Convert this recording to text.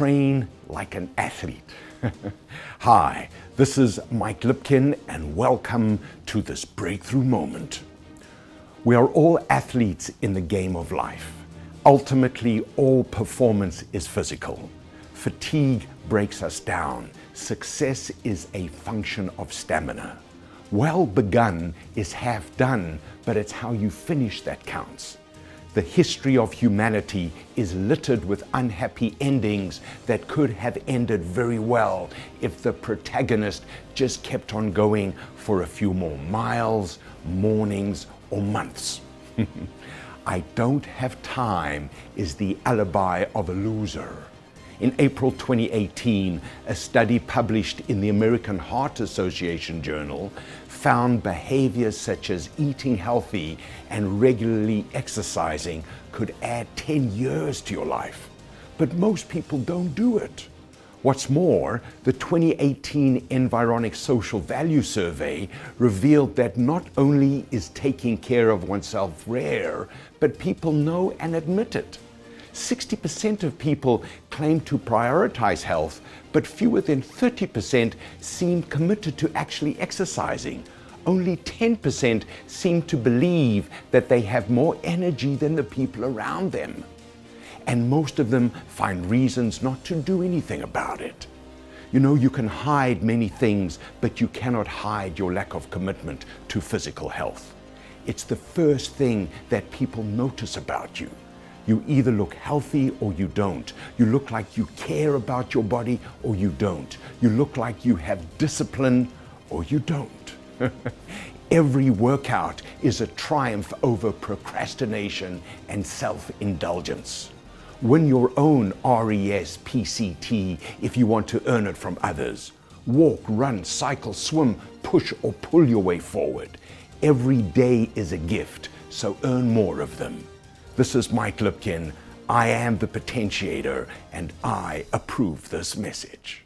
train like an athlete. Hi, this is Mike Lipkin, and welcome to this breakthrough moment. We are all athletes in the game of life. Ultimately, all performance is physical. Fatigue breaks us down. Success is a function of stamina. Well begun is half done, but it's how you finish that counts. The history of humanity is littered with unhappy endings that could have ended very well if the protagonist just kept on going for a few more miles, mornings, or months. I don't have time is the alibi of a loser. In April 2018, a study published in the American Heart Association Journal found behaviors such as eating healthy and regularly exercising could add 10 years to your life. But most people don't do it. What's more, the 2018 Environics Social Value Survey revealed that not only is taking care of oneself rare, but people know and admit it. 60% of people claim to prioritize health, but fewer than 30% seem committed to actually exercising. Only 10% seem to believe that they have more energy than the people around them. And most of them find reasons not to do anything about it. You know, you can hide many things, but you cannot hide your lack of commitment to physical health. It's the first thing that people notice about you. You either look healthy or you don't. You look like you care about your body or you don't. You look like you have discipline or you don't. Every workout is a triumph over procrastination and self indulgence. Win your own RES PCT if you want to earn it from others. Walk, run, cycle, swim, push, or pull your way forward. Every day is a gift, so earn more of them. This is Mike Lipkin. I am the potentiator, and I approve this message.